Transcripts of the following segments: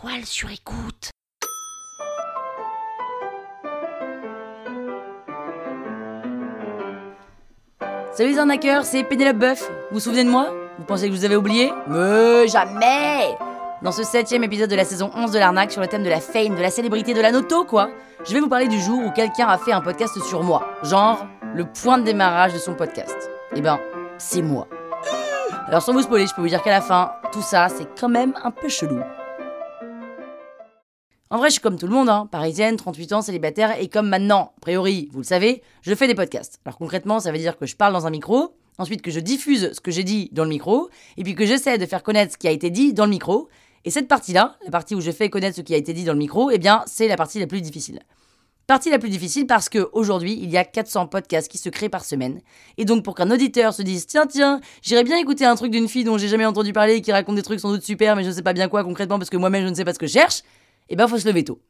toile sur écoute. Salut les arnaqueurs, c'est Pénélope Boeuf. Vous vous souvenez de moi? Vous pensez que je vous avais oublié? Mais jamais Dans ce septième épisode de la saison 11 de l'arnaque sur le thème de la fame, de la célébrité, de la noto quoi, je vais vous parler du jour où quelqu'un a fait un podcast sur moi. Genre, le point de démarrage de son podcast. Eh ben, c'est moi. Alors sans vous spoiler, je peux vous dire qu'à la fin, tout ça, c'est quand même un peu chelou. En vrai, je suis comme tout le monde, hein, parisienne, 38 ans, célibataire, et comme maintenant, a priori, vous le savez, je fais des podcasts. Alors concrètement, ça veut dire que je parle dans un micro, ensuite que je diffuse ce que j'ai dit dans le micro, et puis que j'essaie de faire connaître ce qui a été dit dans le micro. Et cette partie-là, la partie où je fais connaître ce qui a été dit dans le micro, eh bien, c'est la partie la plus difficile. Partie la plus difficile parce qu'aujourd'hui, il y a 400 podcasts qui se créent par semaine. Et donc, pour qu'un auditeur se dise Tiens, tiens, j'irais bien écouter un truc d'une fille dont j'ai jamais entendu parler qui raconte des trucs sans doute super, mais je ne sais pas bien quoi concrètement parce que moi-même je ne sais pas ce que je cherche, eh ben, faut se lever tôt.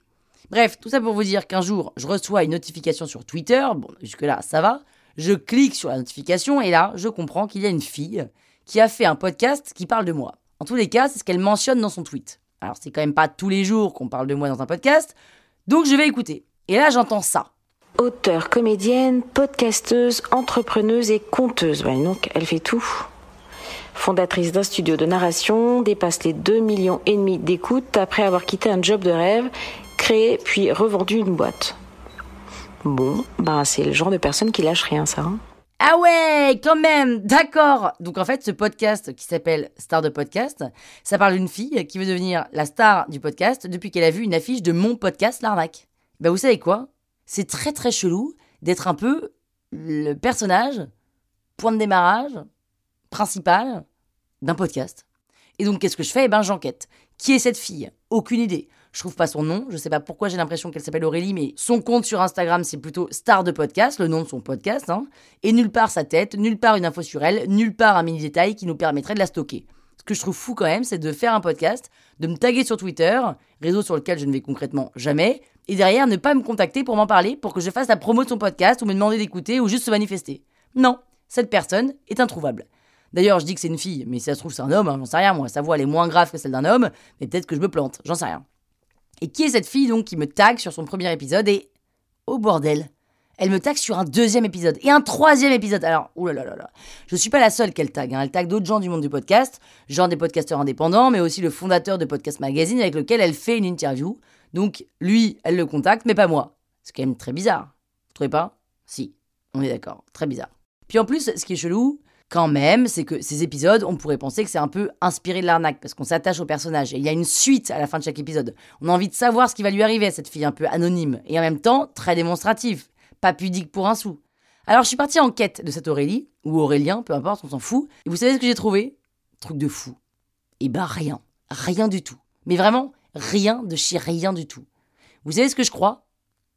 Bref, tout ça pour vous dire qu'un jour, je reçois une notification sur Twitter. Bon, jusque-là, ça va. Je clique sur la notification et là, je comprends qu'il y a une fille qui a fait un podcast qui parle de moi. En tous les cas, c'est ce qu'elle mentionne dans son tweet. Alors, c'est quand même pas tous les jours qu'on parle de moi dans un podcast, donc je vais écouter. Et là, j'entends ça. Auteure, comédienne, podcasteuse, entrepreneuse et conteuse. Ouais, donc, elle fait tout. Fondatrice d'un studio de narration, dépasse les 2 millions et demi d'écoutes après avoir quitté un job de rêve, créé puis revendu une boîte. Bon, ben c'est le genre de personne qui lâche rien, ça. hein. Ah ouais, quand même, d'accord. Donc en fait, ce podcast qui s'appelle Star de podcast, ça parle d'une fille qui veut devenir la star du podcast depuis qu'elle a vu une affiche de mon podcast L'arnaque. Ben vous savez quoi? C'est très très chelou d'être un peu le personnage, point de démarrage, principal d'un podcast. Et donc qu'est-ce que je fais? Eh ben j'enquête. Qui est cette fille? Aucune idée. Je trouve pas son nom, je sais pas pourquoi j'ai l'impression qu'elle s'appelle Aurélie, mais son compte sur Instagram c'est plutôt Star de podcast, le nom de son podcast, hein. et nulle part sa tête, nulle part une info sur elle, nulle part un mini détail qui nous permettrait de la stocker. Ce que je trouve fou quand même, c'est de faire un podcast, de me taguer sur Twitter, réseau sur lequel je ne vais concrètement jamais, et derrière ne pas me contacter pour m'en parler, pour que je fasse la promo de son podcast, ou me demander d'écouter, ou juste se manifester. Non, cette personne est introuvable. D'ailleurs, je dis que c'est une fille, mais si ça se trouve c'est un homme, hein, j'en sais rien moi, sa voix elle est moins grave que celle d'un homme, mais peut-être que je me plante, j'en sais rien. Et qui est cette fille donc qui me tag sur son premier épisode et... Oh bordel Elle me tag sur un deuxième épisode et un troisième épisode. Alors, oulalalala. là là. Je suis pas la seule qu'elle tag. hein. Elle tag d'autres gens du monde du podcast, genre des podcasteurs indépendants, mais aussi le fondateur de Podcast Magazine avec lequel elle fait une interview. Donc, lui, elle le contacte, mais pas moi. C'est quand même très bizarre. Vous trouvez pas? Si, on est d'accord. Très bizarre. Puis en plus, ce qui est chelou, quand même, c'est que ces épisodes, on pourrait penser que c'est un peu inspiré de l'arnaque, parce qu'on s'attache au personnage, et il y a une suite à la fin de chaque épisode. On a envie de savoir ce qui va lui arriver à cette fille un peu anonyme, et en même temps très démonstratif, pas pudique pour un sou. Alors je suis partie en quête de cette Aurélie, ou Aurélien, peu importe, on s'en fout, et vous savez ce que j'ai trouvé? Truc de fou. Et ben rien, rien du tout. Mais vraiment, rien de chez rien du tout. Vous savez ce que je crois?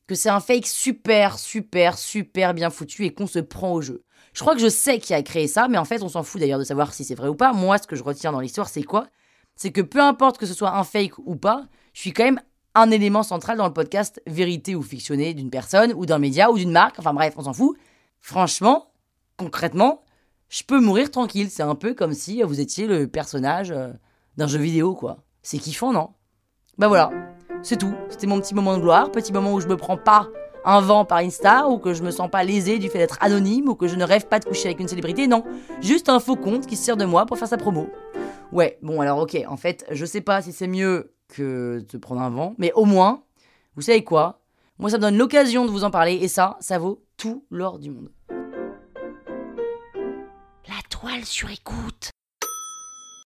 Que c'est un fake super, super, super bien foutu et qu'on se prend au jeu. Je crois que je sais qui a créé ça, mais en fait, on s'en fout d'ailleurs de savoir si c'est vrai ou pas. Moi, ce que je retiens dans l'histoire, c'est quoi? C'est que peu importe que ce soit un fake ou pas, je suis quand même un élément central dans le podcast vérité ou fictionné d'une personne ou d'un média ou d'une marque. Enfin bref, on s'en fout. Franchement, concrètement, je peux mourir tranquille. C'est un peu comme si vous étiez le personnage euh, d'un jeu vidéo, quoi. C'est kiffant, non? Bah voilà, c'est tout. C'était mon petit moment de gloire, petit moment où je me prends pas un vent par Insta, ou que je me sens pas lésé du fait d'être anonyme, ou que je ne rêve pas de coucher avec une célébrité. Non, juste un faux compte qui se sert de moi pour faire sa promo. Ouais, bon alors ok, en fait, je sais pas si c'est mieux que de prendre un vent, mais au moins, vous savez quoi? Moi, ça me donne l'occasion de vous en parler, et ça, ça vaut tout l'or du monde. La toile sur écoute.